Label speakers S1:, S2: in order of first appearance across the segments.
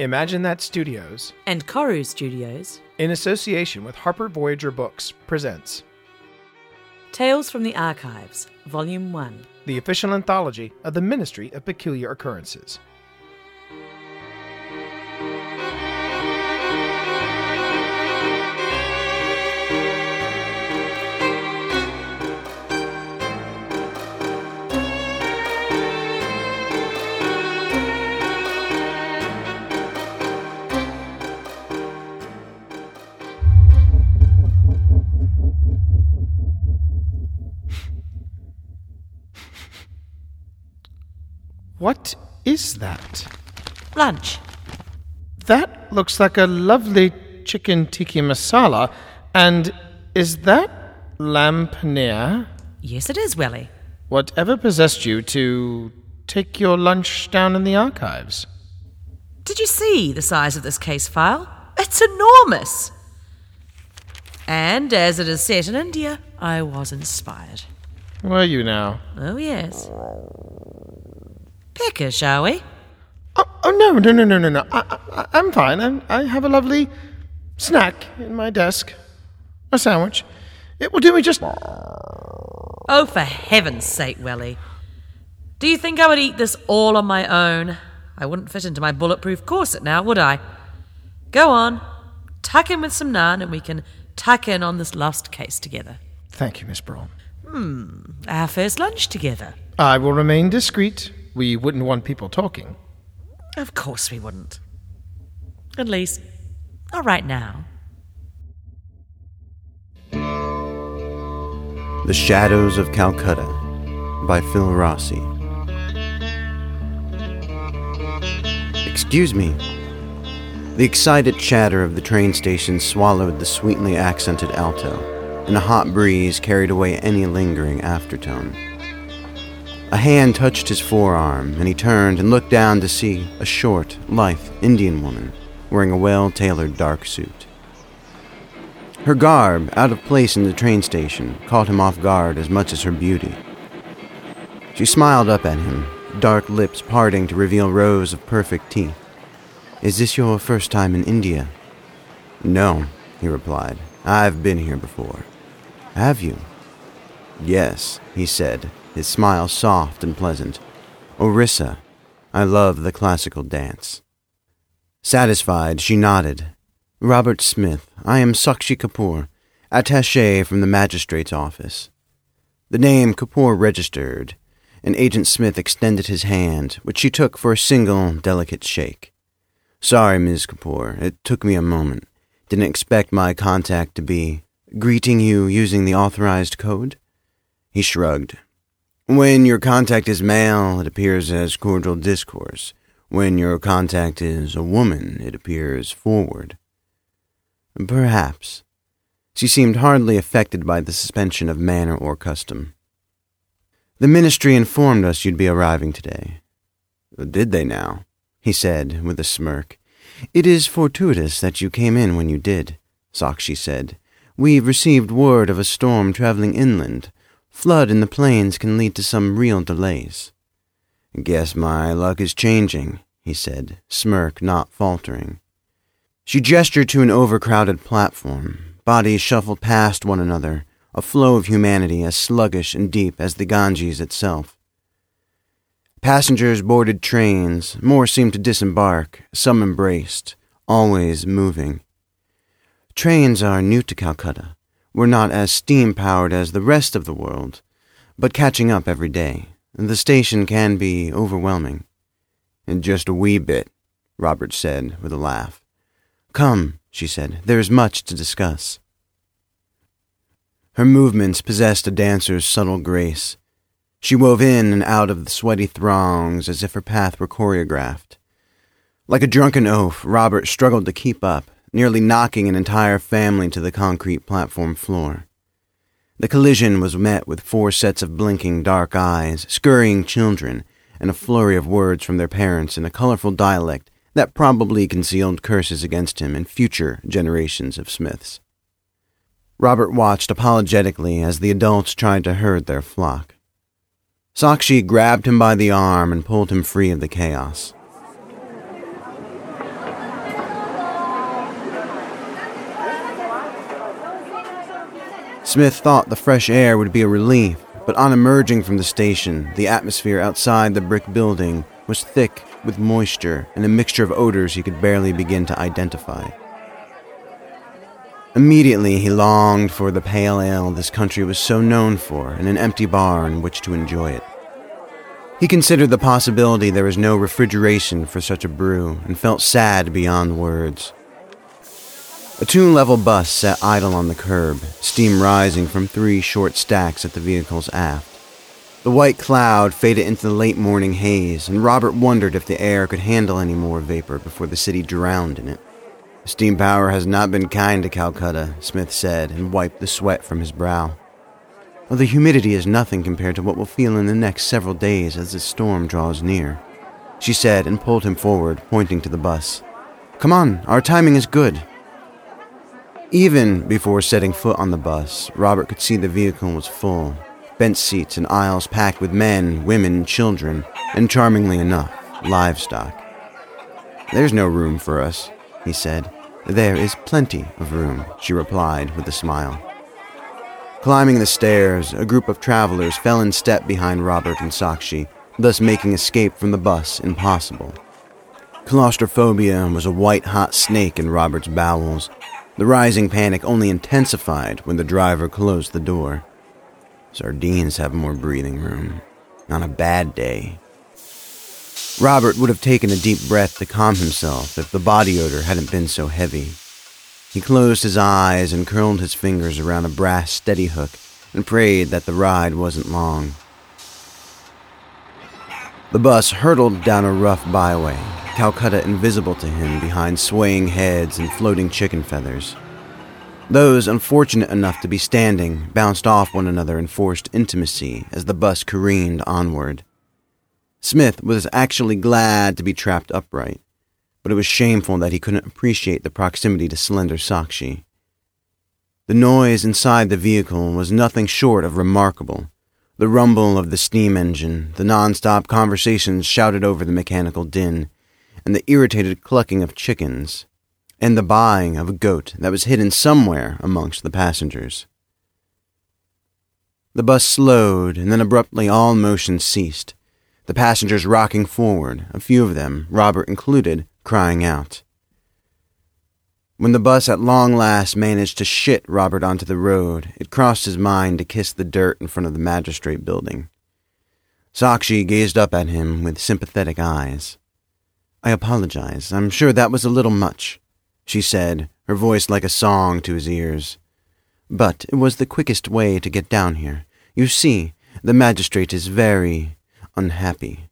S1: Imagine That Studios,
S2: and Koru Studios,
S1: in association with Harper Voyager Books, presents
S2: Tales from the Archives, Volume 1.
S1: the official anthology of the Ministry of Peculiar Occurrences. Is that?
S2: Lunch.
S1: That looks like a lovely chicken tikka masala. And is that lamb paneer?
S2: Yes, it is, Welly.
S1: Whatever possessed you to take your lunch down in the archives?
S2: Did you see the size of this case file? It's enormous. And as it is set in India, I was inspired.
S1: Were you now?
S2: Oh, yes. Pick her, shall we?
S1: Oh, oh no, no, no, no, no, no. I, I, I'm fine. I'm, I have a lovely snack in my desk. A sandwich. It will do me just.
S2: Oh, for heaven's sake, Welly. Do you think I would eat this all on my own? I wouldn't fit into my bulletproof corset now, would I? Go on. Tuck in with some naan and we can tuck in on this last case together.
S1: Thank you, Miss Braun.
S2: Hmm, our first lunch together.
S1: I will remain discreet. We wouldn't want people talking.
S2: Of course we wouldn't. At least, not right now.
S3: The Shadows of Calcutta by Phil Rossi. Excuse me. The excited chatter of the train station swallowed the sweetly accented alto, and a hot breeze carried away any lingering aftertone. A hand touched his forearm, and he turned and looked down to see a short, lithe Indian woman wearing a well tailored dark suit. Her garb, out of place in the train station, caught him off guard as much as her beauty. She smiled up at him, dark lips parting to reveal rows of perfect teeth. Is this your first time in India? No, he replied. I've been here before. Have you? Yes, he said, his smile soft and pleasant. Orissa. I love the classical dance. Satisfied, she nodded. Robert Smith, I am Sakshi Kapoor, attaché from the magistrate's office. The name Kapoor registered, and Agent Smith extended his hand, which she took for a single, delicate shake. Sorry, Ms. Kapoor, it took me a moment. Didn't expect my contact to be greeting you using the authorized code? He shrugged. When your contact is male, it appears as cordial discourse. When your contact is a woman, it appears forward. Perhaps. She seemed hardly affected by the suspension of manner or custom. The ministry informed us you'd be arriving today. Did they now? he said with a smirk. It is fortuitous that you came in when you did, Sakshi said. We've received word of a storm traveling inland. Flood in the plains can lead to some real delays. Guess my luck is changing, he said, smirk not faltering. She gestured to an overcrowded platform. Bodies shuffled past one another, a flow of humanity as sluggish and deep as the Ganges itself. Passengers boarded trains, more seemed to disembark, some embraced, always moving. Trains are new to Calcutta. We're not as steam powered as the rest of the world, but catching up every day. The station can be overwhelming. Just a wee bit, Robert said with a laugh. Come, she said, there is much to discuss. Her movements possessed a dancer's subtle grace. She wove in and out of the sweaty throngs as if her path were choreographed. Like a drunken oaf, Robert struggled to keep up, nearly knocking an entire family to the concrete platform floor. The collision was met with four sets of blinking dark eyes, scurrying children, and a flurry of words from their parents in a colorful dialect that probably concealed curses against him and future generations of Smiths. Robert watched apologetically as the adults tried to herd their flock. Sakshi grabbed him by the arm and pulled him free of the chaos. Smith thought the fresh air would be a relief, but on emerging from the station, the atmosphere outside the brick building was thick with moisture and a mixture of odors he could barely begin to identify. Immediately, he longed for the pale ale this country was so known for and an empty bar in which to enjoy it. He considered the possibility there was no refrigeration for such a brew and felt sad beyond words. A two level bus sat idle on the curb, steam rising from three short stacks at the vehicle's aft. The white cloud faded into the late morning haze, and Robert wondered if the air could handle any more vapor before the city drowned in it. Steam power has not been kind to Calcutta, Smith said, and wiped the sweat from his brow. Well, the humidity is nothing compared to what we'll feel in the next several days as the storm draws near, she said and pulled him forward, pointing to the bus. Come on, our timing is good. Even before setting foot on the bus, Robert could see the vehicle was full. Bench seats and aisles packed with men, women, children, and charmingly enough, livestock. There's no room for us, he said. There is plenty of room, she replied with a smile. Climbing the stairs, a group of travelers fell in step behind Robert and Sakshi, thus making escape from the bus impossible. Claustrophobia was a white hot snake in Robert's bowels, the rising panic only intensified when the driver closed the door. Sardines have more breathing room. On a bad day. Robert would have taken a deep breath to calm himself if the body odor hadn't been so heavy. He closed his eyes and curled his fingers around a brass steady hook and prayed that the ride wasn't long. The bus hurtled down a rough byway, Calcutta invisible to him behind swaying heads and floating chicken feathers. Those unfortunate enough to be standing bounced off one another in forced intimacy as the bus careened onward. Smith was actually glad to be trapped upright, but it was shameful that he couldn't appreciate the proximity to slender Sakshi. The noise inside the vehicle was nothing short of remarkable. The rumble of the steam engine, the non-stop conversations shouted over the mechanical din, and the irritated clucking of chickens, and the baaing of a goat that was hidden somewhere amongst the passengers. The bus slowed, and then abruptly all motion ceased, the passengers rocking forward, a few of them, Robert included, crying out. When the bus at long last managed to shit Robert onto the road, it crossed his mind to kiss the dirt in front of the magistrate building. Sakshi gazed up at him with sympathetic eyes. I apologize. I'm sure that was a little much, she said, her voice like a song to his ears. But it was the quickest way to get down here. You see, the magistrate is very unhappy.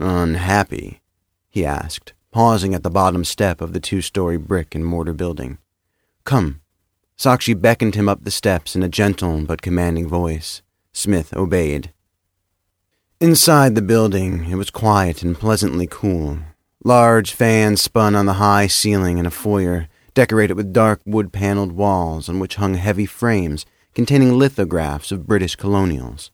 S3: Unhappy? he asked, pausing at the bottom step of the two story brick and mortar building. Come. Sakshi beckoned him up the steps in a gentle but commanding voice. Smith obeyed. Inside the building, it was quiet and pleasantly cool. Large fans spun on the high ceiling in a foyer, decorated with dark wood paneled walls on which hung heavy frames containing lithographs of British colonials.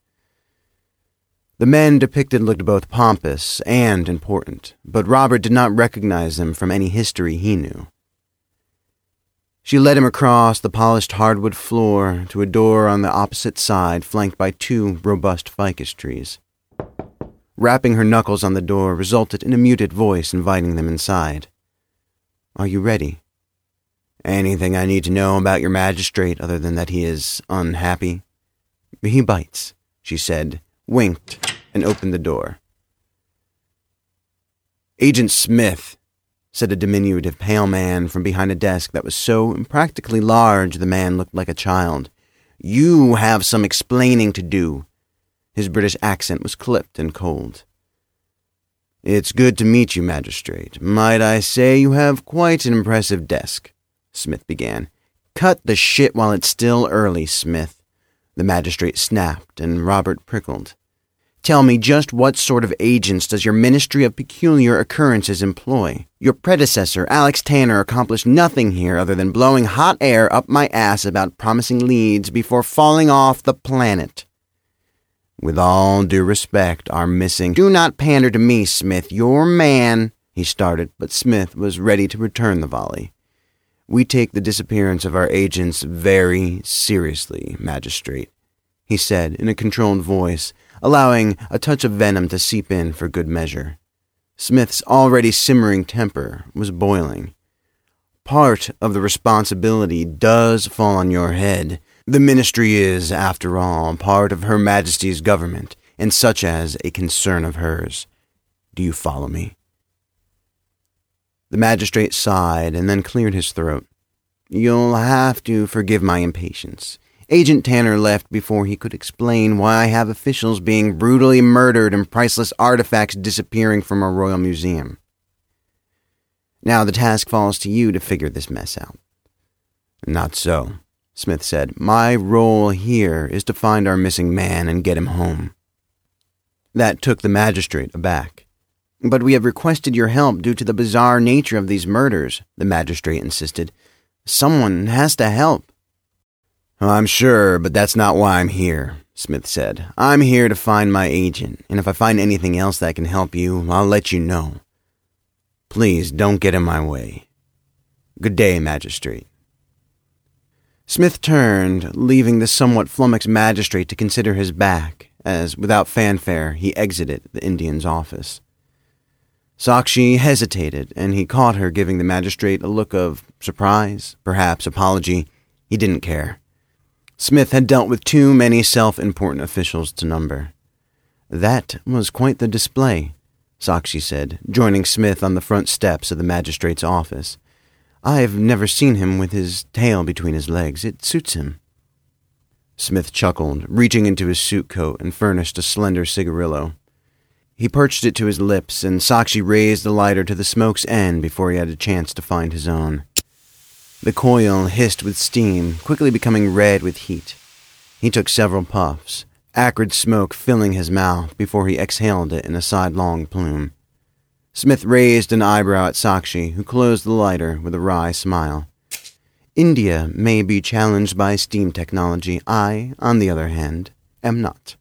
S3: The men depicted looked both pompous and important, but Robert did not recognize them from any history he knew. She led him across the polished hardwood floor to a door on the opposite side flanked by two robust ficus trees. Rapping her knuckles on the door resulted in a muted voice inviting them inside. Are you ready? Anything I need to know about your magistrate other than that he is unhappy? He bites, she said, winked, and opened the door. Agent Smith, said a diminutive pale man from behind a desk that was so impractically large the man looked like a child. You have some explaining to do. His British accent was clipped and cold. It's good to meet you, Magistrate. Might I say you have quite an impressive desk, Smith began. Cut the shit while it's still early, Smith. The magistrate snapped, and Robert prickled. Tell me just what sort of agents does your Ministry of Peculiar Occurrences employ? Your predecessor, Alex Tanner, accomplished nothing here other than blowing hot air up my ass about promising leads before falling off the planet. With all due respect, our missing. Do not pander to me, Smith. Your man, he started, but Smith was ready to return the volley. We take the disappearance of our agents very seriously, Magistrate, he said in a controlled voice, allowing a touch of venom to seep in for good measure. Smith's already simmering temper was boiling. Part of the responsibility does fall on your head. The ministry is, after all, part of Her Majesty's government, and such as a concern of hers. Do you follow me? The magistrate sighed and then cleared his throat. You'll have to forgive my impatience. Agent Tanner left before he could explain why I have officials being brutally murdered and priceless artifacts disappearing from our royal museum. Now the task falls to you to figure this mess out. Not so, Smith said. My role here is to find our missing man and get him home. That took the magistrate aback. But we have requested your help due to the bizarre nature of these murders, the magistrate insisted. Someone has to help. I'm sure, but that's not why I'm here, Smith said. I'm here to find my agent, and if I find anything else that can help you, I'll let you know. Please don't get in my way. Good day, Magistrate. Smith turned, leaving the somewhat flummoxed magistrate to consider his back, as, without fanfare, he exited the Indian's office. Sakshi hesitated, and he caught her giving the magistrate a look of surprise, perhaps apology. He didn't care. Smith had dealt with too many self important officials to number. That was quite the display. Sakshi said, joining Smith on the front steps of the magistrate's office. I've never seen him with his tail between his legs. It suits him. Smith chuckled, reaching into his suit coat and furnished a slender cigarillo. He perched it to his lips, and Sakshi raised the lighter to the smoke's end before he had a chance to find his own. The coil hissed with steam, quickly becoming red with heat. He took several puffs, acrid smoke filling his mouth before he exhaled it in a sidelong plume. Smith raised an eyebrow at Sakshi, who closed the lighter with a wry smile. India may be challenged by steam technology. I, on the other hand, am not.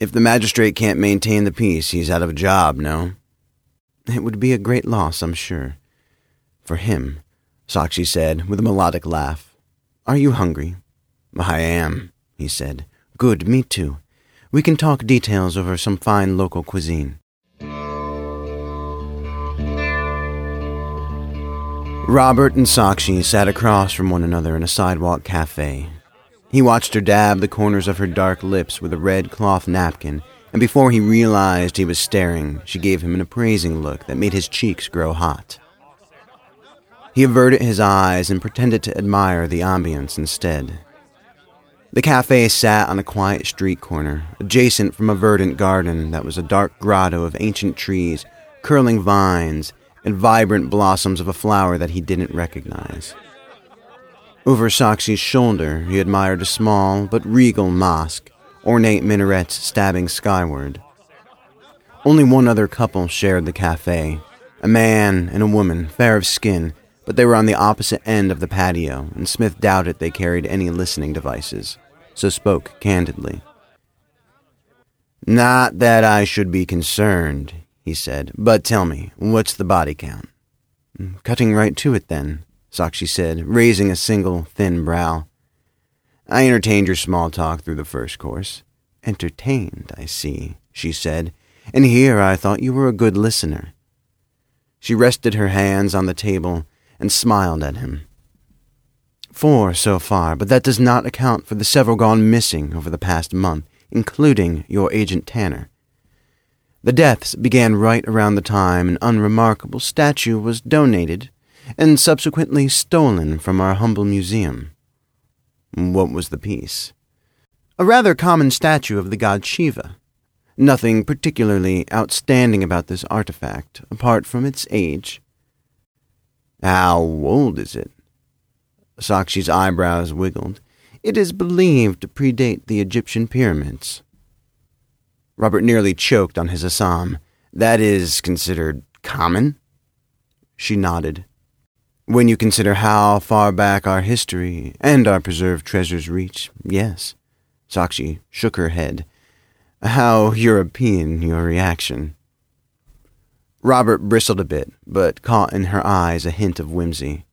S3: If the magistrate can't maintain the peace, he's out of a job, no? It would be a great loss, I'm sure. For him, Sakshi said with a melodic laugh. Are you hungry? I am he said. Good, me too. We can talk details over some fine local cuisine. Robert and Sakshi sat across from one another in a sidewalk cafe. He watched her dab the corners of her dark lips with a red cloth napkin, and before he realized he was staring, she gave him an appraising look that made his cheeks grow hot. He averted his eyes and pretended to admire the ambience instead. The cafe sat on a quiet street corner, adjacent from a verdant garden that was a dark grotto of ancient trees, curling vines, and vibrant blossoms of a flower that he didn't recognize. Over Sakshi's shoulder, he admired a small but regal mosque, ornate minarets stabbing skyward. Only one other couple shared the cafe a man and a woman, fair of skin, but they were on the opposite end of the patio, and Smith doubted they carried any listening devices so spoke candidly. Not that I should be concerned, he said, but tell me, what's the body count? Cutting right to it, then, Sakshi said, raising a single, thin brow. I entertained your small talk through the first course. Entertained, I see, she said, and here I thought you were a good listener. She rested her hands on the table and smiled at him. Four so far, but that does not account for the several gone missing over the past month, including your agent Tanner. The deaths began right around the time an unremarkable statue was donated and subsequently stolen from our humble museum. What was the piece? A rather common statue of the god Shiva. Nothing particularly outstanding about this artifact, apart from its age. How old is it? Sakshi's eyebrows wiggled. It is believed to predate the Egyptian pyramids. Robert nearly choked on his Assam. That is considered common? She nodded. When you consider how far back our history and our preserved treasures reach, yes. Sakshi shook her head. How European your reaction. Robert bristled a bit, but caught in her eyes a hint of whimsy.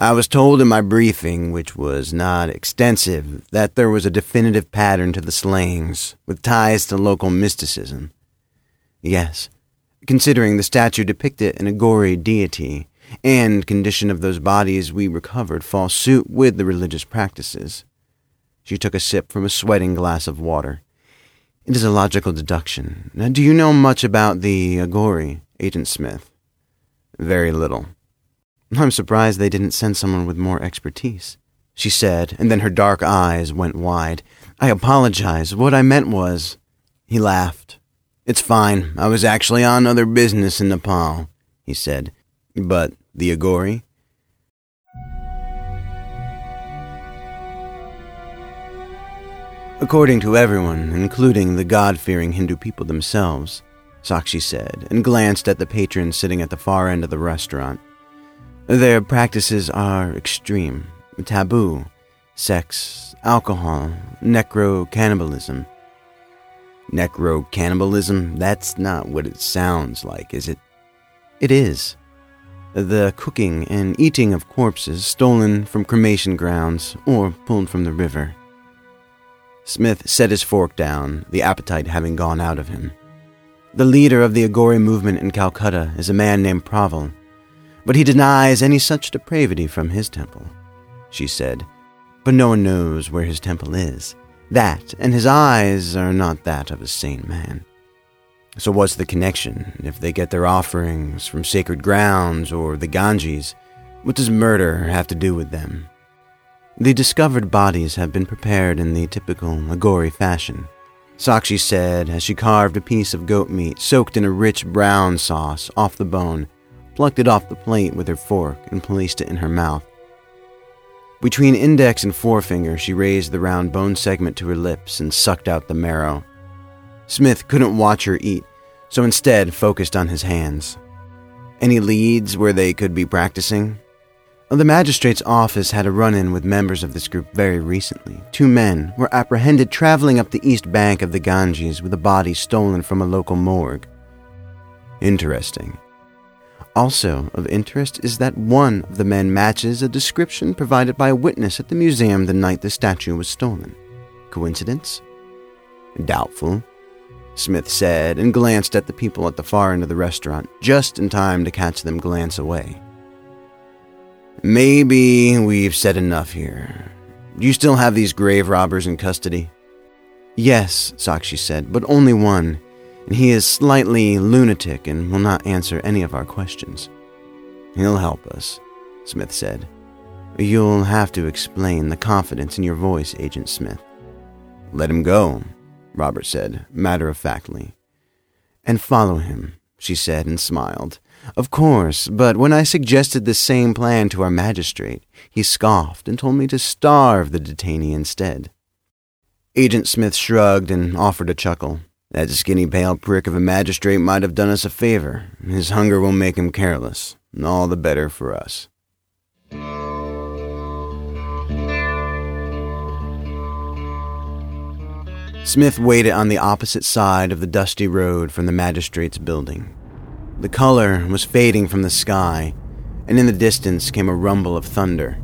S3: I was told in my briefing, which was not extensive, that there was a definitive pattern to the slayings, with ties to local mysticism. Yes, considering the statue depicted an Aghori deity, and condition of those bodies we recovered fall suit with the religious practices. She took a sip from a sweating glass of water. It is a logical deduction. Now, do you know much about the Aghori, Agent Smith? Very little. I'm surprised they didn't send someone with more expertise, she said, and then her dark eyes went wide. I apologize. What I meant was. He laughed. It's fine. I was actually on other business in Nepal, he said. But the Aghori? According to everyone, including the God fearing Hindu people themselves, Sakshi said, and glanced at the patrons sitting at the far end of the restaurant. Their practices are extreme, taboo, sex, alcohol, necro cannibalism. Necro cannibalism? That's not what it sounds like, is it? It is. The cooking and eating of corpses stolen from cremation grounds or pulled from the river. Smith set his fork down, the appetite having gone out of him. The leader of the Aghori movement in Calcutta is a man named Praval but he denies any such depravity from his temple, she said. But no one knows where his temple is. That, and his eyes are not that of a sane man. So, what's the connection? If they get their offerings from sacred grounds or the Ganges, what does murder have to do with them? The discovered bodies have been prepared in the typical Aghori fashion. Sakshi said as she carved a piece of goat meat soaked in a rich brown sauce off the bone plucked it off the plate with her fork, and placed it in her mouth. Between index and forefinger, she raised the round bone segment to her lips and sucked out the marrow. Smith couldn't watch her eat, so instead focused on his hands. Any leads where they could be practicing? The magistrate's office had a run in with members of this group very recently. Two men were apprehended traveling up the east bank of the Ganges with a body stolen from a local morgue. Interesting. Also of interest is that one of the men matches a description provided by a witness at the museum the night the statue was stolen. Coincidence? Doubtful, Smith said and glanced at the people at the far end of the restaurant, just in time to catch them glance away. Maybe we've said enough here. Do you still have these grave robbers in custody? Yes, Sakshi said, but only one and he is slightly lunatic and will not answer any of our questions. He'll help us, Smith said. You'll have to explain the confidence in your voice, Agent Smith. Let him go, Robert said, matter of factly. And follow him, she said and smiled. Of course, but when I suggested the same plan to our magistrate, he scoffed and told me to starve the detainee instead. Agent Smith shrugged and offered a chuckle. That skinny pale prick of a magistrate might have done us a favor. His hunger will make him careless, and all the better for us. Smith waited on the opposite side of the dusty road from the magistrate's building. The color was fading from the sky, and in the distance came a rumble of thunder.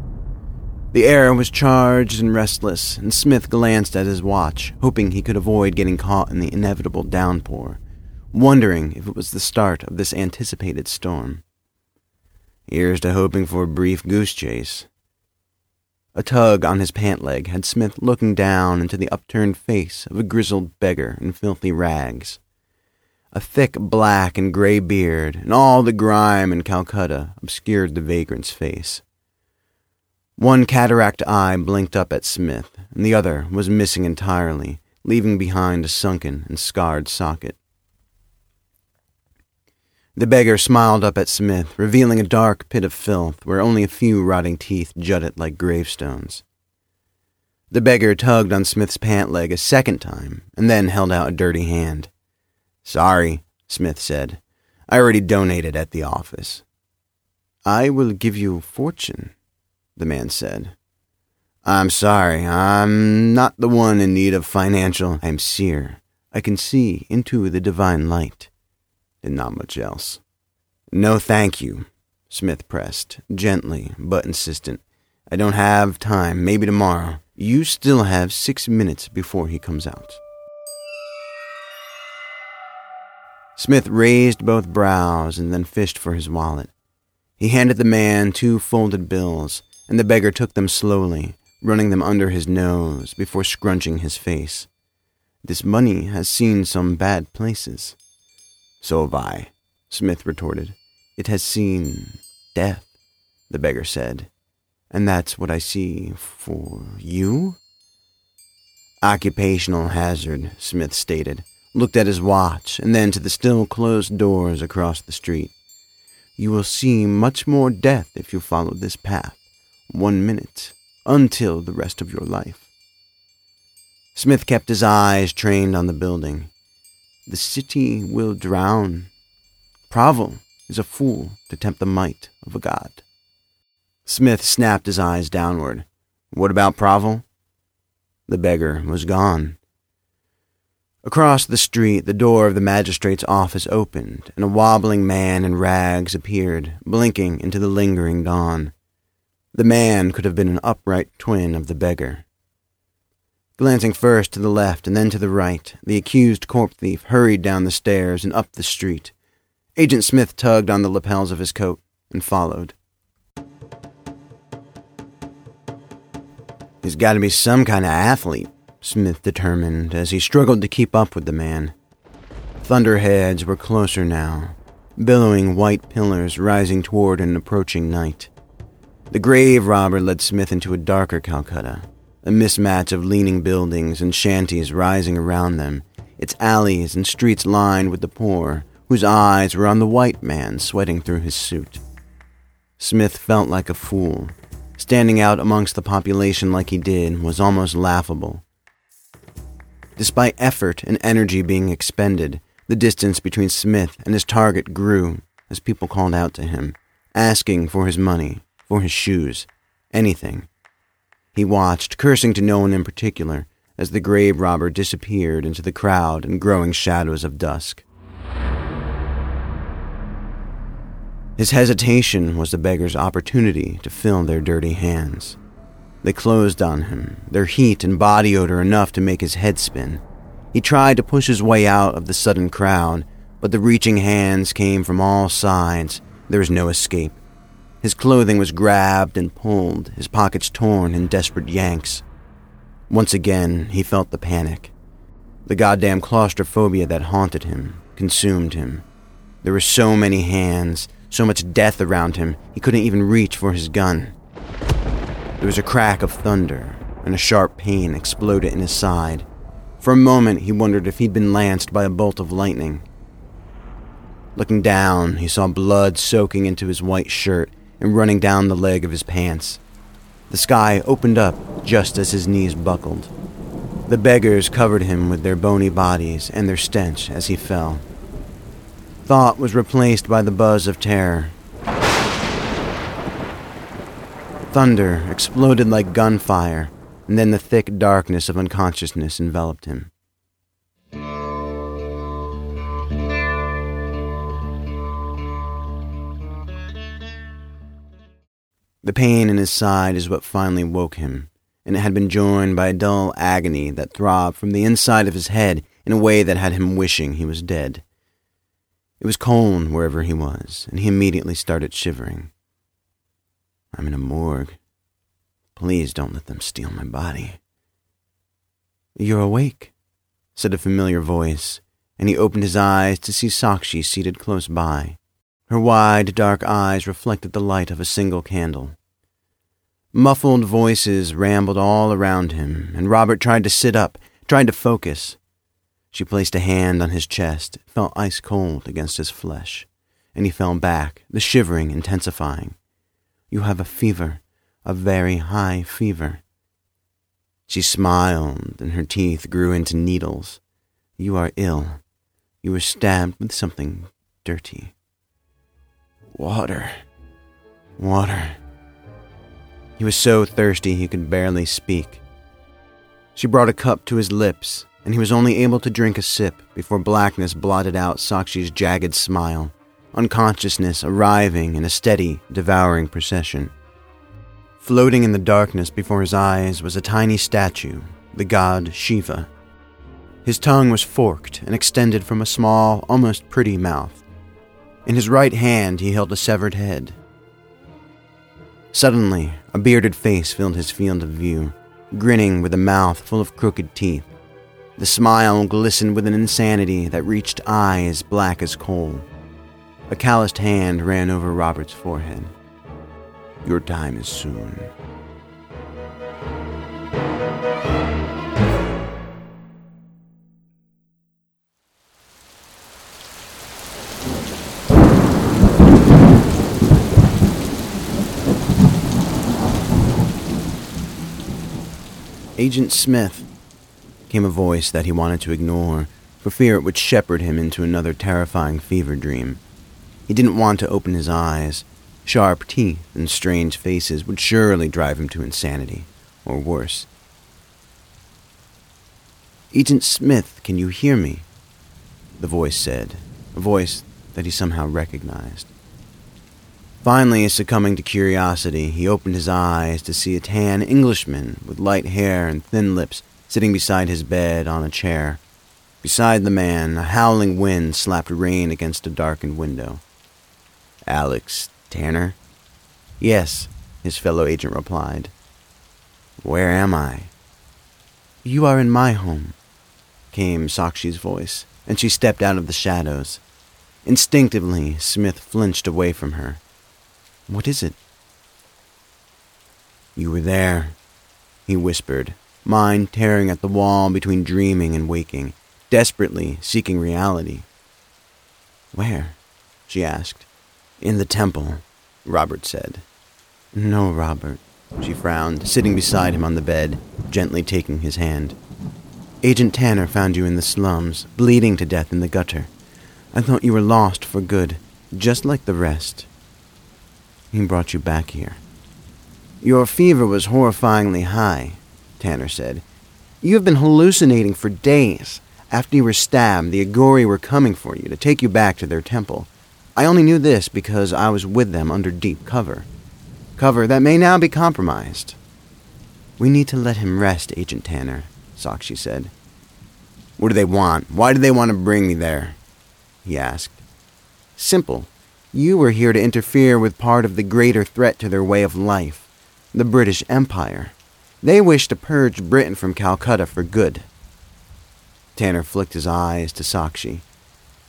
S3: The air was charged and restless, and Smith glanced at his watch, hoping he could avoid getting caught in the inevitable downpour, wondering if it was the start of this anticipated storm. Here's to hoping for a brief goose chase. A tug on his pant leg had Smith looking down into the upturned face of a grizzled beggar in filthy rags. A thick black and gray beard, and all the grime in Calcutta obscured the vagrant's face. One cataract eye blinked up at Smith, and the other was missing entirely, leaving behind a sunken and scarred socket. The beggar smiled up at Smith, revealing a dark pit of filth where only a few rotting teeth jutted like gravestones. The beggar tugged on Smith's pant leg a second time and then held out a dirty hand. Sorry, Smith said. I already donated at the office. I will give you fortune, the man said. I'm sorry, I'm not the one in need of financial. I'm seer. I can see into the divine light. and not much else. No, thank you, Smith pressed, gently but insistent. I don't have time, maybe tomorrow. You still have six minutes before he comes out. Smith raised both brows and then fished for his wallet. He handed the man two folded bills, and the beggar took them slowly, running them under his nose before scrunching his face. This money has seen some bad places. So have I, Smith retorted. It has seen death, the beggar said. And that's what I see for you? Occupational hazard, Smith stated, looked at his watch, and then to the still closed doors across the street. You will see much more death if you follow this path. One minute, until the rest of your life. Smith kept his eyes trained on the building. The city will drown. Provel is a fool to tempt the might of a god. Smith snapped his eyes downward. What about Provel? The beggar was gone. Across the street, the door of the magistrate's office opened, and a wobbling man in rags appeared, blinking into the lingering dawn. The man could have been an upright twin of the beggar. Glancing first to the left and then to the right, the accused corpse thief hurried down the stairs and up the street. Agent Smith tugged on the lapels of his coat and followed. He's got to be some kind of athlete, Smith determined as he struggled to keep up with the man. Thunderheads were closer now, billowing white pillars rising toward an approaching night. The grave robber led Smith into a darker Calcutta, a mismatch of leaning buildings and shanties rising around them, its alleys and streets lined with the poor, whose eyes were on the white man sweating through his suit. Smith felt like a fool. Standing out amongst the population like he did was almost laughable. Despite effort and energy being expended, the distance between Smith and his target grew as people called out to him, asking for his money, for his shoes, anything. He watched, cursing to no one in particular, as the grave robber disappeared into the crowd and growing shadows of dusk. His hesitation was the beggar's opportunity to fill their dirty hands. They closed on him, their heat and body odor enough to make his head spin. He tried to push his way out of the sudden crowd, but the reaching hands came from all sides. There was no escape. His clothing was grabbed and pulled, his pockets torn in desperate yanks. Once again, he felt the panic. The goddamn claustrophobia that haunted him, consumed him. There were so many hands, so much death around him, he couldn't even reach for his gun. There was a crack of thunder, and a sharp pain exploded in his side. For a moment, he wondered if he'd been lanced by a bolt of lightning. Looking down, he saw blood soaking into his white shirt and running down the leg of his pants. The sky opened up just as his knees buckled. The beggars covered him with their bony bodies and their stench as he fell. Thought was replaced by the buzz of terror. Thunder exploded like gunfire, and then the thick darkness of unconsciousness enveloped him. The pain in his side is what finally woke him, and it had been joined by a dull agony that throbbed from the inside of his head in a way that had him wishing he was dead. It was cold wherever he was, and he immediately started shivering. I'm in a morgue. Please don't let them steal my body. You're awake, said a familiar voice, and he opened his eyes to see Sakshi seated close by. Her wide, dark eyes reflected the light of a single candle. Muffled voices rambled all around him, and Robert tried to sit up, tried to focus. She placed a hand on his chest, felt ice cold against his flesh, and he fell back, the shivering intensifying. You have a fever, a very high fever. She smiled, and her teeth grew into needles. You are ill. You were stabbed with something dirty. Water. Water. He was so thirsty he could barely speak. She brought a cup to his lips, and he was only able to drink a sip before blackness blotted out Sakshi's jagged smile, unconsciousness arriving in a steady, devouring procession. Floating in the darkness before his eyes was a tiny statue, the god Shiva. His tongue was forked and extended from a small, almost pretty mouth. In his right hand, he held a severed head. Suddenly, a bearded face filled his field of view, grinning with a mouth full of crooked teeth. The smile glistened with an insanity that reached eyes black as coal. A calloused hand ran over Robert's forehead. Your time is soon. Agent Smith, came a voice that he wanted to ignore, for fear it would shepherd him into another terrifying fever dream. He didn't want to open his eyes. Sharp teeth and strange faces would surely drive him to insanity, or worse. Agent Smith, can you hear me? The voice said, a voice that he somehow recognized. Finally, succumbing to curiosity, he opened his eyes to see a tan Englishman with light hair and thin lips sitting beside his bed on a chair. Beside the man, a howling wind slapped rain against a darkened window. Alex Tanner? Yes, his fellow agent replied. Where am I? You are in my home, came Sakshi's voice, and she stepped out of the shadows. Instinctively, Smith flinched away from her. What is it? You were there, he whispered, mind tearing at the wall between dreaming and waking, desperately seeking reality. Where? she asked. In the temple, Robert said. No, Robert, she frowned, sitting beside him on the bed, gently taking his hand. Agent Tanner found you in the slums, bleeding to death in the gutter. I thought you were lost for good, just like the rest. He brought you back here. Your fever was horrifyingly high, Tanner said. You have been hallucinating for days. After you were stabbed, the Aghori were coming for you to take you back to their temple. I only knew this because I was with them under deep cover. Cover that may now be compromised. We need to let him rest, Agent Tanner, Sakshi said. What do they want? Why do they want to bring me there? He asked. Simple. You were here to interfere with part of the greater threat to their way of life, the British Empire. They wish to purge Britain from Calcutta for good. Tanner flicked his eyes to Sakshi.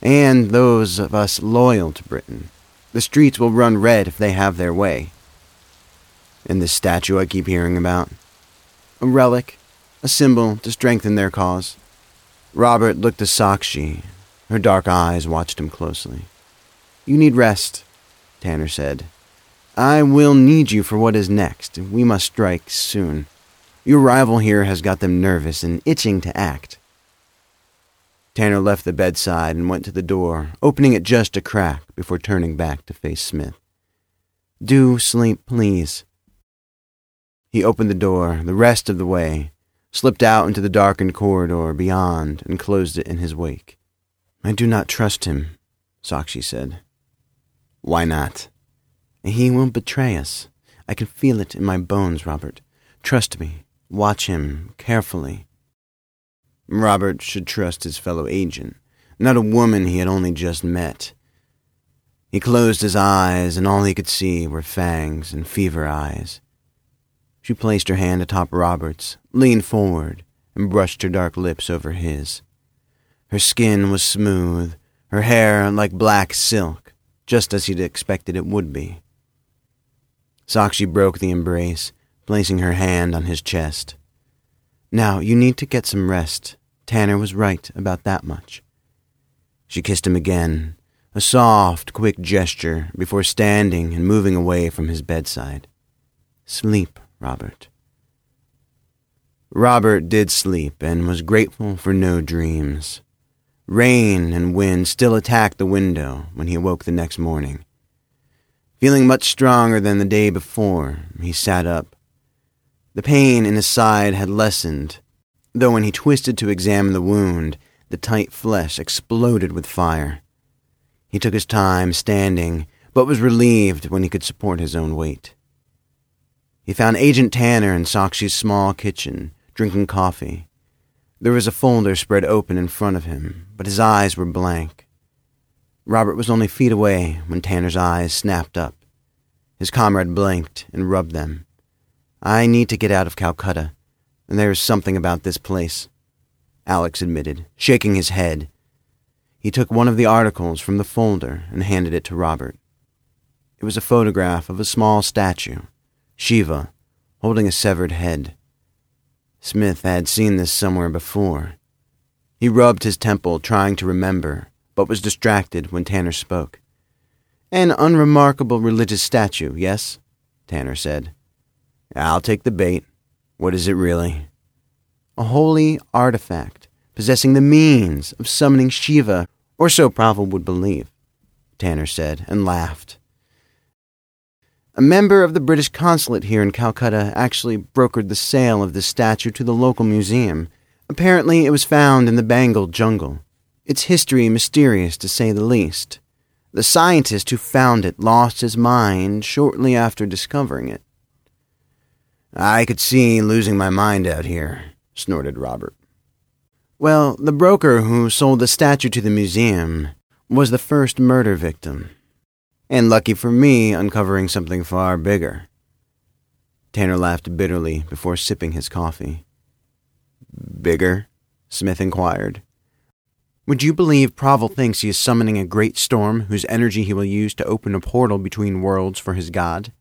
S3: And those of us loyal to Britain. The streets will run red if they have their way. And this statue I keep hearing about? A relic, a symbol to strengthen their cause. Robert looked at Sakshi. Her dark eyes watched him closely. You need rest, Tanner said. I will need you for what is next. We must strike soon. Your arrival here has got them nervous and itching to act. Tanner left the bedside and went to the door, opening it just a crack before turning back to face Smith. Do sleep, please. He opened the door the rest of the way, slipped out into the darkened corridor beyond, and closed it in his wake. I do not trust him, Sakshi said. Why not? He will betray us. I can feel it in my bones, Robert. Trust me. Watch him carefully. Robert should trust his fellow agent, not a woman he had only just met. He closed his eyes, and all he could see were fangs and fever eyes. She placed her hand atop Robert's, leaned forward, and brushed her dark lips over his. Her skin was smooth, her hair like black silk, just as he'd expected it would be. Sakshi broke the embrace, placing her hand on his chest. Now, you need to get some rest. Tanner was right about that much. She kissed him again, a soft, quick gesture before standing and moving away from his bedside. Sleep, Robert. Robert did sleep and was grateful for no dreams. Rain and wind still attacked the window when he awoke the next morning. Feeling much stronger than the day before, he sat up. The pain in his side had lessened, though when he twisted to examine the wound, the tight flesh exploded with fire. He took his time standing, but was relieved when he could support his own weight. He found Agent Tanner in Sakshi's small kitchen, drinking coffee. There was a folder spread open in front of him, but his eyes were blank. Robert was only feet away when Tanner's eyes snapped up. His comrade blinked and rubbed them. I need to get out of Calcutta, and there is something about this place, Alex admitted, shaking his head. He took one of the articles from the folder and handed it to Robert. It was a photograph of a small statue, Shiva, holding a severed head. Smith had seen this somewhere before. He rubbed his temple, trying to remember, but was distracted when Tanner spoke. An unremarkable religious statue, yes? Tanner said. I'll take the bait. What is it really? A holy artifact possessing the means of summoning Shiva, or so Pravel would believe, Tanner said, and laughed. A member of the British consulate here in Calcutta actually brokered the sale of this statue to the local museum. Apparently, it was found in the Bengal jungle. Its history mysterious, to say the least. The scientist who found it lost his mind shortly after discovering it. I could see losing my mind out here, snorted Robert. Well, the broker who sold the statue to the museum was the first murder victim and lucky for me, uncovering something far bigger. Tanner laughed bitterly before sipping his coffee. Bigger? Smith inquired. Would you believe Pravel thinks he is summoning a great storm whose energy he will use to open a portal between worlds for his god?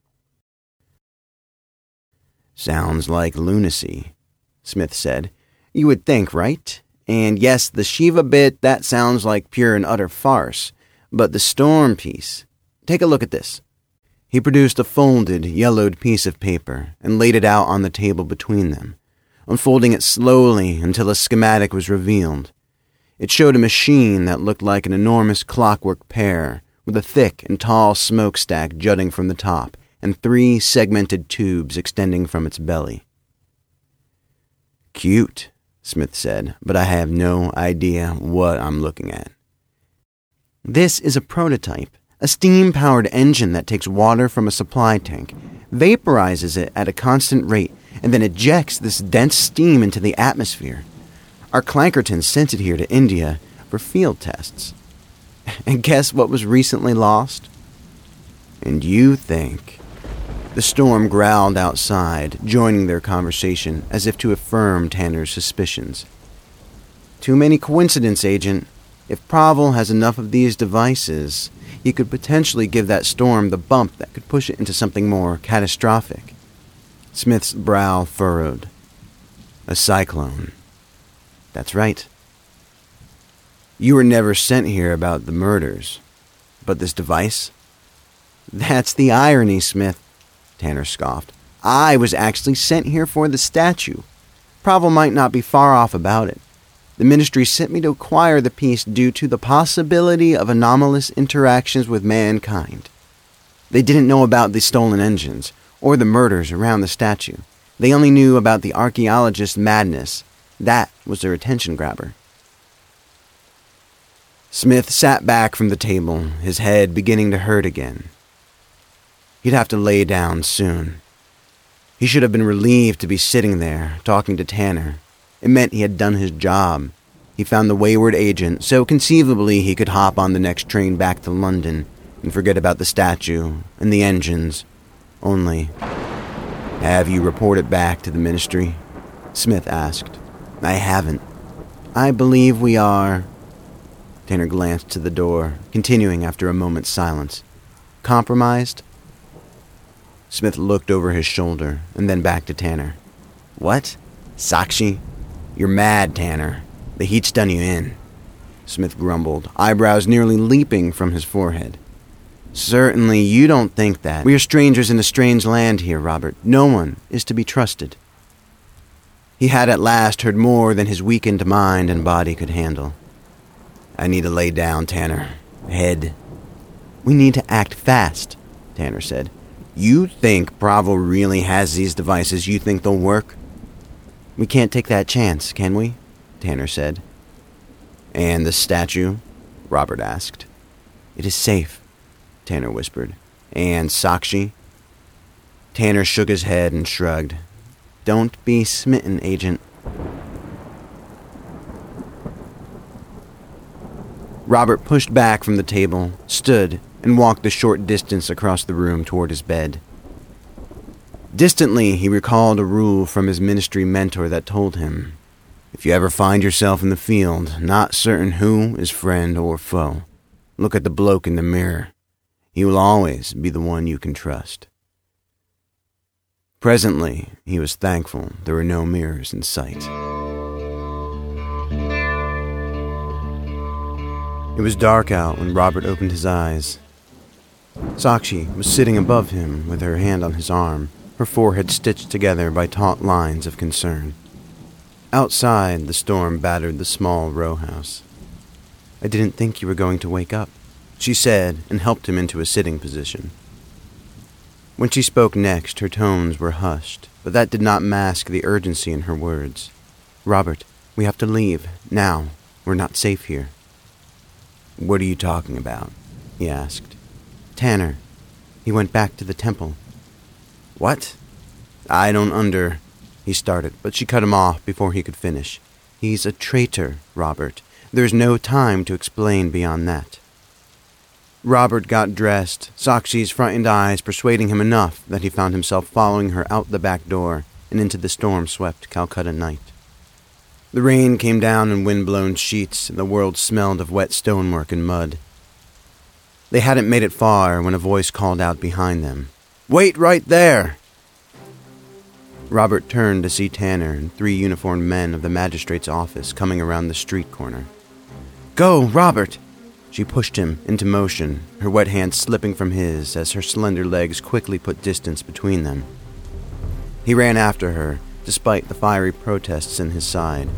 S3: Sounds like lunacy, Smith said. You would think, right? And yes, the Shiva bit, that sounds like pure and utter farce. But the storm piece, Take a look at this. He produced a folded, yellowed piece of paper and laid it out on the table between them, unfolding it slowly until a schematic was revealed. It showed a machine that looked like an enormous clockwork pear, with a thick and tall smokestack jutting from the top and three segmented tubes extending from its belly. Cute, Smith said, but I have no idea what I'm looking at. This is a prototype, a steam powered engine that takes water from a supply tank, vaporizes it at a constant rate, and then ejects this dense steam into the atmosphere. Our Clankerton sent it here to India for field tests. And guess what was recently lost? And you think. The storm growled outside, joining their conversation as if to affirm Tanner's suspicions. Too many coincidence, Agent. If Pravel has enough of these devices, he could potentially give that storm the bump that could push it into something more catastrophic. Smith's brow furrowed. A cyclone. That's right. You were never sent here about the murders. But this device? That's the irony, Smith, Tanner scoffed. I was actually sent here for the statue. Pravel might not be far off about it. The ministry sent me to acquire the piece due to the possibility of anomalous interactions with mankind. They didn't know about the stolen engines or the murders around the statue. They only knew about the archaeologist's madness. That was their attention grabber. Smith sat back from the table, his head beginning to hurt again. He'd have to lay down soon. He should have been relieved to be sitting there, talking to Tanner, it meant he had done his job. He found the wayward agent, so conceivably he could hop on the next train back to London and forget about the statue and the engines. Only, have you reported back to the ministry? Smith asked. I haven't. I believe we are. Tanner glanced to the door, continuing after a moment's silence. Compromised? Smith looked over his shoulder and then back to Tanner. What? Sakshi? You're mad, Tanner. The heat's done you in. Smith grumbled, eyebrows nearly leaping from his forehead. Certainly you don't think that. We are strangers in a strange land here, Robert. No one is to be trusted. He had at last heard more than his weakened mind and body could handle. I need to lay down, Tanner. Head. We need to act fast, Tanner said. You think Pravel really has these devices? You think they'll work? We can't take that chance, can we? Tanner said. And the statue? Robert asked. It is safe, Tanner whispered. And Sakshi? Tanner shook his head and shrugged. Don't be smitten, Agent. Robert pushed back from the table, stood, and walked a short distance across the room toward his bed. Distantly, he recalled a rule from his ministry mentor that told him if you ever find yourself in the field, not certain who is friend or foe, look at the bloke in the mirror. He will always be the one you can trust. Presently, he was thankful there were no mirrors in sight. It was dark out when Robert opened his eyes. Sakshi was sitting above him with her hand on his arm, her forehead stitched together by taut lines of concern. Outside, the storm battered the small row house. I didn't think you were going to wake up, she said, and helped him into a sitting position. When she spoke next, her tones were hushed, but that did not mask the urgency in her words. Robert, we have to leave, now. We're not safe here. What are you talking about? he asked. Tanner. He went back to the temple. What? I don't under. He started, but she cut him off before he could finish. He's a traitor, Robert. There's no time to explain beyond that. Robert got dressed, Sakshi's frightened eyes persuading him enough that he found himself following her out the back door and into the storm swept Calcutta night. The rain came down in wind-blown sheets, and the world smelled of wet stonework and mud. They hadn't made it far when a voice called out behind them. Wait right there! Robert turned to see Tanner and three uniformed men of the magistrate's office coming around the street corner. Go, Robert! She pushed him into motion, her wet hand slipping from his as her slender legs quickly put distance between them. He ran after her, despite the fiery protests in his side.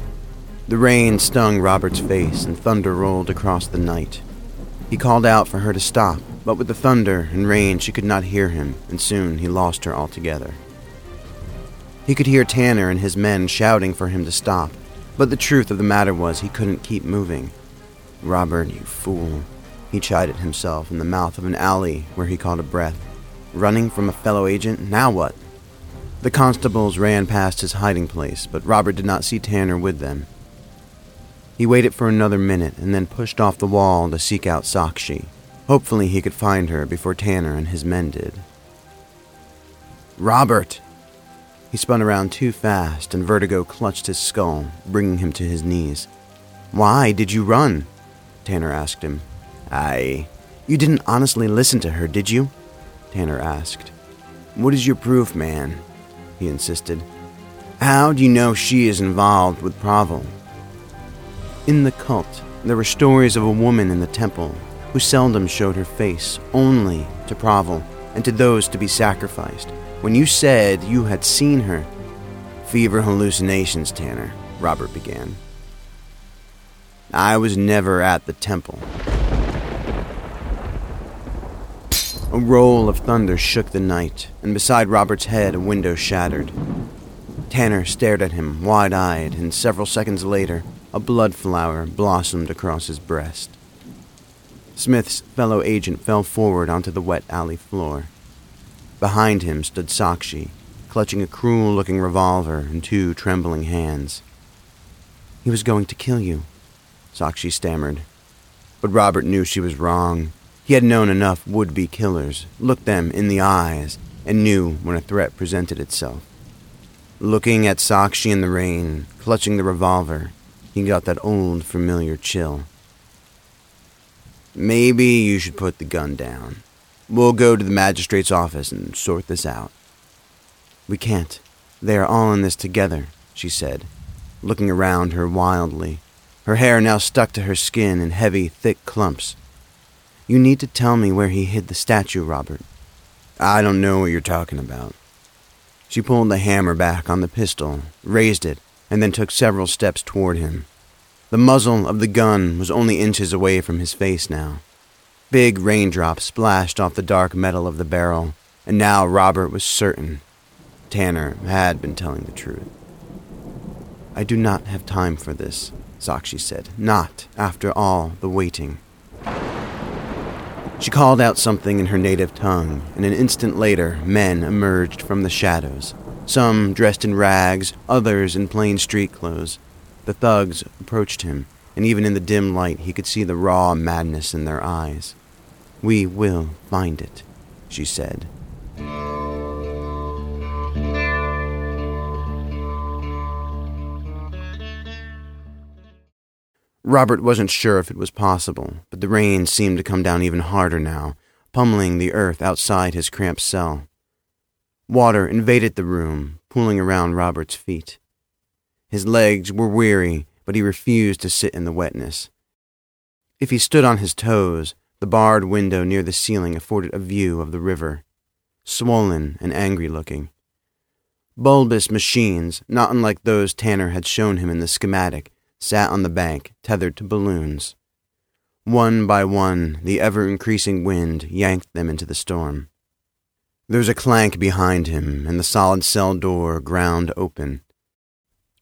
S3: The rain stung Robert's face and thunder rolled across the night. He called out for her to stop, but with the thunder and rain she could not hear him, and soon he lost her altogether. He could hear Tanner and his men shouting for him to stop, but the truth of the matter was he couldn't keep moving. Robert, you fool, he chided himself in the mouth of an alley where he caught a breath. Running from a fellow agent, now what? The constables ran past his hiding place, but Robert did not see Tanner with them. He waited for another minute and then pushed off the wall to seek out Sakshi. Hopefully, he could find her before Tanner and his men did. Robert! He spun around too fast, and vertigo clutched his skull, bringing him to his knees. Why did you run? Tanner asked him. I. You didn't honestly listen to her, did you? Tanner asked. What is your proof, man? He insisted. How do you know she is involved with Pravel? In the cult, there were stories of a woman in the temple who seldom showed her face, only to Pravel and to those to be sacrificed, when you said you had seen her. Fever hallucinations, Tanner, Robert began. I was never at the temple. A roll of thunder shook the night, and beside Robert's head a window shattered. Tanner stared at him, wide eyed, and several seconds later, a blood flower blossomed across his breast. Smith's fellow agent fell forward onto the wet alley floor. Behind him stood Sakshi, clutching a cruel looking revolver in two trembling hands. He was going to kill you, Sakshi stammered. But Robert knew she was wrong. He had known enough would be killers, looked them in the eyes, and knew when a threat presented itself. Looking at Sakshi in the rain, clutching the revolver, he got that old familiar chill. Maybe you should put the gun down, We'll go to the magistrate's office and sort this out. We can't. They are all in this together, she said, looking around her wildly, her hair now stuck to her skin in heavy, thick clumps. You need to tell me where he hid the statue, Robert. I don't know what you're talking about. She pulled the hammer back on the pistol, raised it, and then took several steps toward him. The muzzle of the gun was only inches away from his face now. Big raindrops splashed off the dark metal of the barrel, and now Robert was certain Tanner had been telling the truth. I do not have time for this, Sakshi said. Not after all the waiting. She called out something in her native tongue, and an instant later, men emerged from the shadows. Some dressed in rags, others in plain street clothes. The thugs approached him, and even in the dim light, he could see the raw madness in their eyes. We will find it, she said. Robert wasn't sure if it was possible, but the rain seemed to come down even harder now, pummeling the earth outside his cramped cell. Water invaded the room, pooling around Robert's feet. His legs were weary, but he refused to sit in the wetness. If he stood on his toes, the barred window near the ceiling afforded a view of the river, swollen and angry looking. Bulbous machines, not unlike those Tanner had shown him in the schematic, sat on the bank, tethered to balloons. One by one, the ever increasing wind yanked them into the storm. There was a clank behind him, and the solid cell door ground open.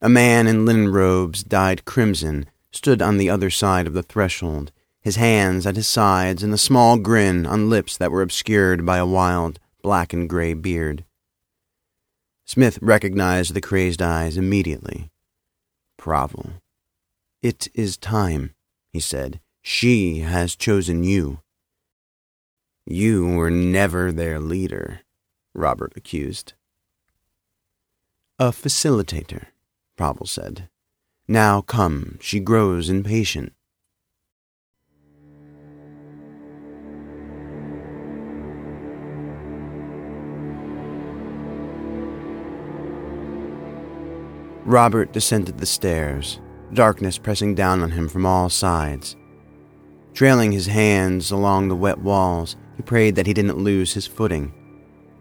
S3: A man in linen robes dyed crimson stood on the other side of the threshold, his hands at his sides and a small grin on lips that were obscured by a wild black and gray beard. Smith recognized the crazed eyes immediately. Pravel. It is time, he said. She has chosen you. You were never their leader, Robert accused. A facilitator, Pravel said. Now come, she grows impatient. Robert descended the stairs, darkness pressing down on him from all sides. Trailing his hands along the wet walls, he prayed that he didn't lose his footing.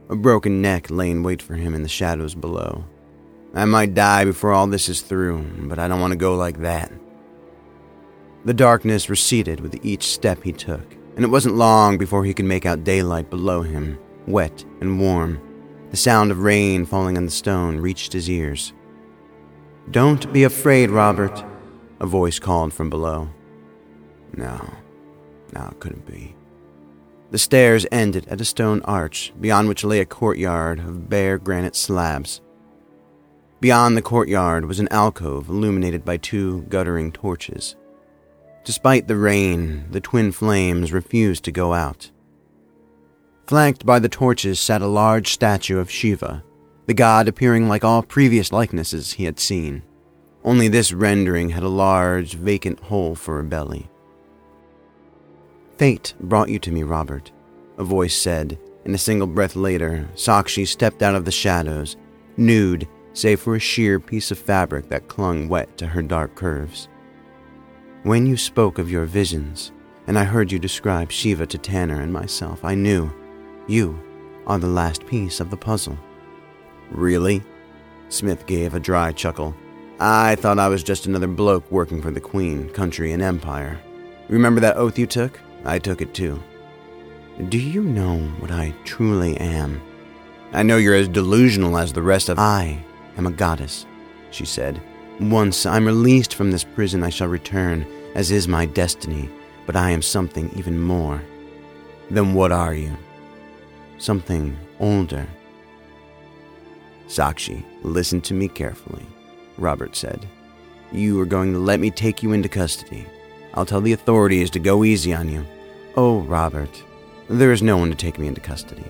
S3: A broken neck lay in wait for him in the shadows below. I might die before all this is through, but I don't want to go like that. The darkness receded with each step he took, and it wasn't long before he could make out daylight below him, wet and warm. The sound of rain falling on the stone reached his ears. Don't be afraid, Robert, a voice called from below. No, no, it couldn't be. The stairs ended at a stone arch, beyond which lay a courtyard of bare granite slabs. Beyond the courtyard was an alcove illuminated by two guttering torches. Despite the rain, the twin flames refused to go out. Flanked by the torches sat a large statue of Shiva, the god appearing like all previous likenesses he had seen. Only this rendering had a large, vacant hole for a belly. Fate brought you to me, Robert, a voice said, and a single breath later, Sakshi stepped out of the shadows, nude save for a sheer piece of fabric that clung wet to her dark curves. When you spoke of your visions, and I heard you describe Shiva to Tanner and myself, I knew you are the last piece of the puzzle. Really? Smith gave a dry chuckle. I thought I was just another bloke working for the Queen, country, and empire. Remember that oath you took? I took it too. Do you know what I truly am? I know you're as delusional as the rest of. I am a goddess, she said. Once I'm released from this prison, I shall return, as is my destiny, but I am something even more. Then what are you? Something older Sakshi, listen to me carefully, Robert said. You are going to let me take you into custody. I'll tell the authorities to go easy on you. Oh, Robert, there is no one to take me into custody.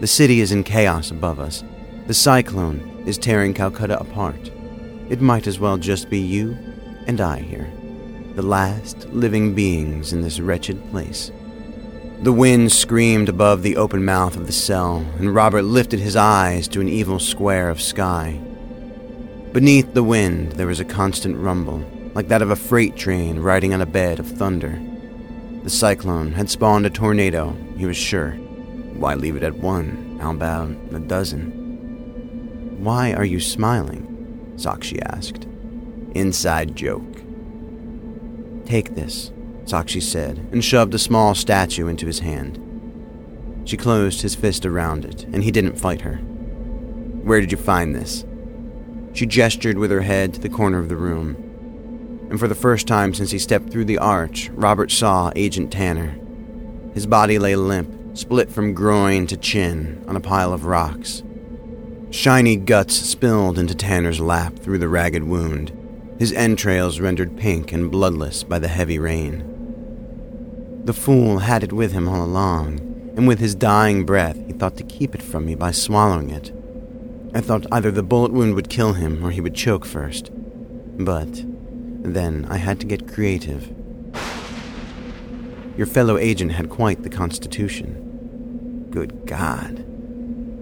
S3: The city is in chaos above us. The cyclone is tearing Calcutta apart. It might as well just be you and I here, the last living beings in this wretched place. The wind screamed above the open mouth of the cell, and Robert lifted his eyes to an evil square of sky. Beneath the wind, there was a constant rumble, like that of a freight train riding on a bed of thunder. The cyclone had spawned a tornado, he was sure. Why leave it at one? How about a dozen? Why are you smiling? Sakshi asked. Inside joke. Take this, Sakshi said, and shoved a small statue into his hand. She closed his fist around it, and he didn't fight her. Where did you find this? She gestured with her head to the corner of the room. And for the first time since he stepped through the arch, Robert saw Agent Tanner. His body lay limp, split from groin to chin, on a pile of rocks. Shiny guts spilled into Tanner's lap through the ragged wound, his entrails rendered pink and bloodless by the heavy rain. The fool had it with him all along, and with his dying breath he thought to keep it from me by swallowing it. I thought either the bullet wound would kill him or he would choke first. But then I had to get creative. Your fellow agent had quite the constitution. Good God.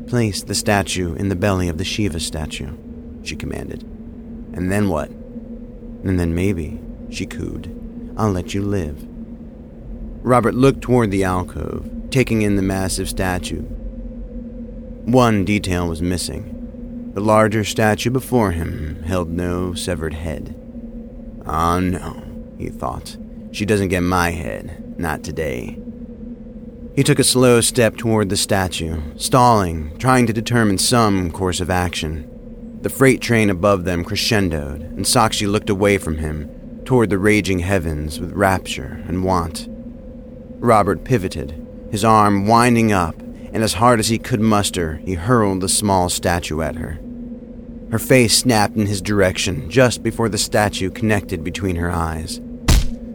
S3: Place the statue in the belly of the Shiva statue, she commanded. And then what? And then maybe, she cooed, I'll let you live. Robert looked toward the alcove, taking in the massive statue. One detail was missing. The larger statue before him held no severed head. Oh no, he thought. She doesn't get my head. Not today. He took a slow step toward the statue, stalling, trying to determine some course of action. The freight train above them crescendoed, and Sakshi looked away from him, toward the raging heavens with rapture and want. Robert pivoted, his arm winding up, and as hard as he could muster, he hurled the small statue at her. Her face snapped in his direction just before the statue connected between her eyes.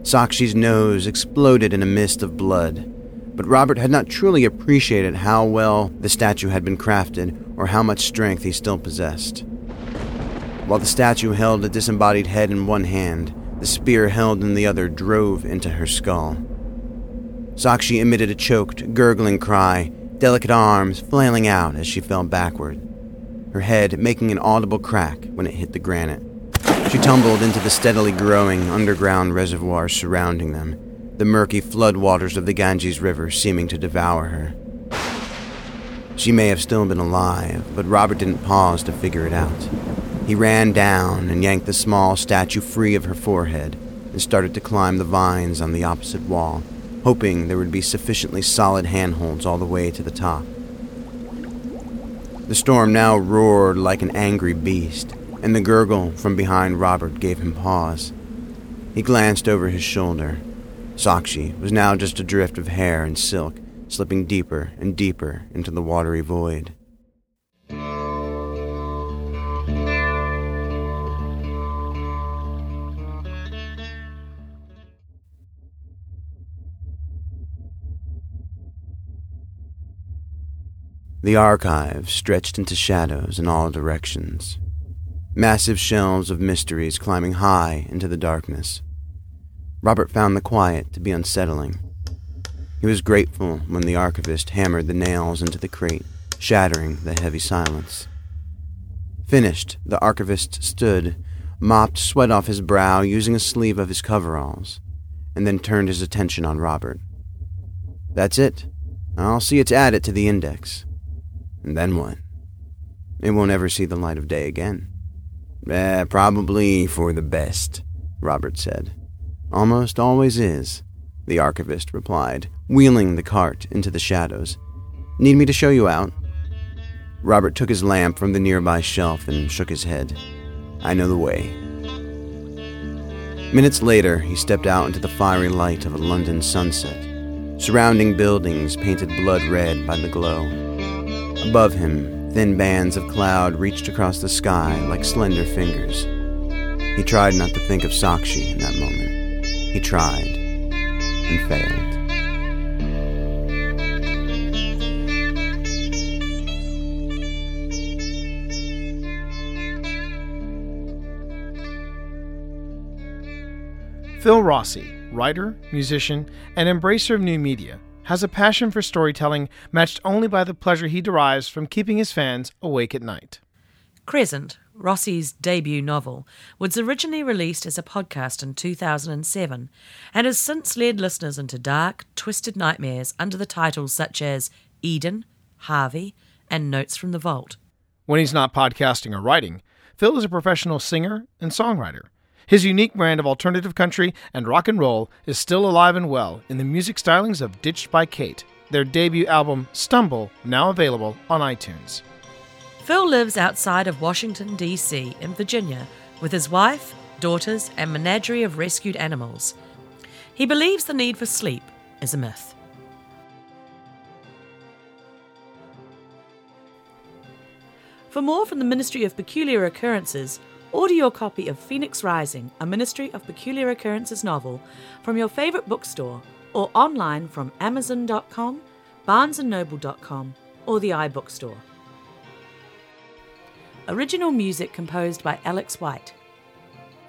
S3: Sakshi's nose exploded in a mist of blood, but Robert had not truly appreciated how well the statue had been crafted or how much strength he still possessed. While the statue held a disembodied head in one hand, the spear held in the other drove into her skull. Sakshi emitted a choked, gurgling cry, delicate arms flailing out as she fell backward her head making an audible crack when it hit the granite. She tumbled into the steadily growing underground reservoir surrounding them, the murky floodwaters of the Ganges River seeming to devour her. She may have still been alive, but Robert didn't pause to figure it out. He ran down and yanked the small statue free of her forehead and started to climb the vines on the opposite wall, hoping there would be sufficiently solid handholds all the way to the top. The storm now roared like an angry beast, and the gurgle from behind Robert gave him pause. He glanced over his shoulder. Sakshi was now just a drift of hair and silk, slipping deeper and deeper into the watery void. The archive stretched into shadows in all directions. Massive shelves of mysteries climbing high into the darkness. Robert found the quiet to be unsettling. He was grateful when the archivist hammered the nails into the crate, shattering the heavy silence. Finished, the archivist stood, mopped sweat off his brow using a sleeve of his coveralls, and then turned his attention on Robert. That's it. I'll see it's added to the index. And then what? It won't ever see the light of day again. Eh, probably for the best, Robert said. Almost always is, the archivist replied, wheeling the cart into the shadows. Need me to show you out? Robert took his lamp from the nearby shelf and shook his head. I know the way. Minutes later, he stepped out into the fiery light of a London sunset, surrounding buildings painted blood red by the glow. Above him, thin bands of cloud reached across the sky like slender fingers. He tried not to think of Sakshi in that moment. He tried and failed.
S1: Phil Rossi, writer, musician, and embracer of new media, has a passion for storytelling matched only by the pleasure he derives from keeping his fans awake at night.
S2: Crescent, Rossi's debut novel, was originally released as a podcast in 2007 and has since led listeners into dark, twisted nightmares under the titles such as Eden, Harvey, and Notes from the Vault.
S1: When he's not podcasting or writing, Phil is a professional singer and songwriter. His unique brand of alternative country and rock and roll is still alive and well in the music stylings of Ditched by Kate, their debut album Stumble, now available on iTunes.
S2: Phil lives outside of Washington, D.C., in Virginia, with his wife, daughters, and menagerie of rescued animals. He believes the need for sleep is a myth. For more from the Ministry of Peculiar Occurrences, order your copy of Phoenix Rising, a Ministry of Peculiar Occurrences novel, from your favorite bookstore or online from Amazon.com, BarnesandNoble.com, or the iBookstore. Original music composed by Alex White.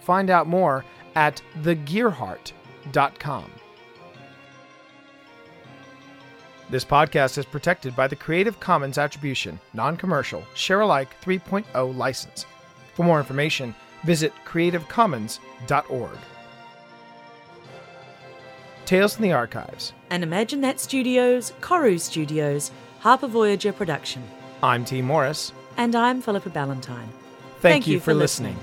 S1: Find out more at thegearheart.com. This podcast is protected by the Creative Commons Attribution, Non Commercial, Share Alike 3.0 license. For more information, visit creativecommons.org. Tales from the Archives.
S2: And Imagine That Studios, Koru Studios, Harper Voyager production.
S1: I'm Tee Morris.
S2: And I'm Philippa Ballantine.
S1: Thank, you, for listening.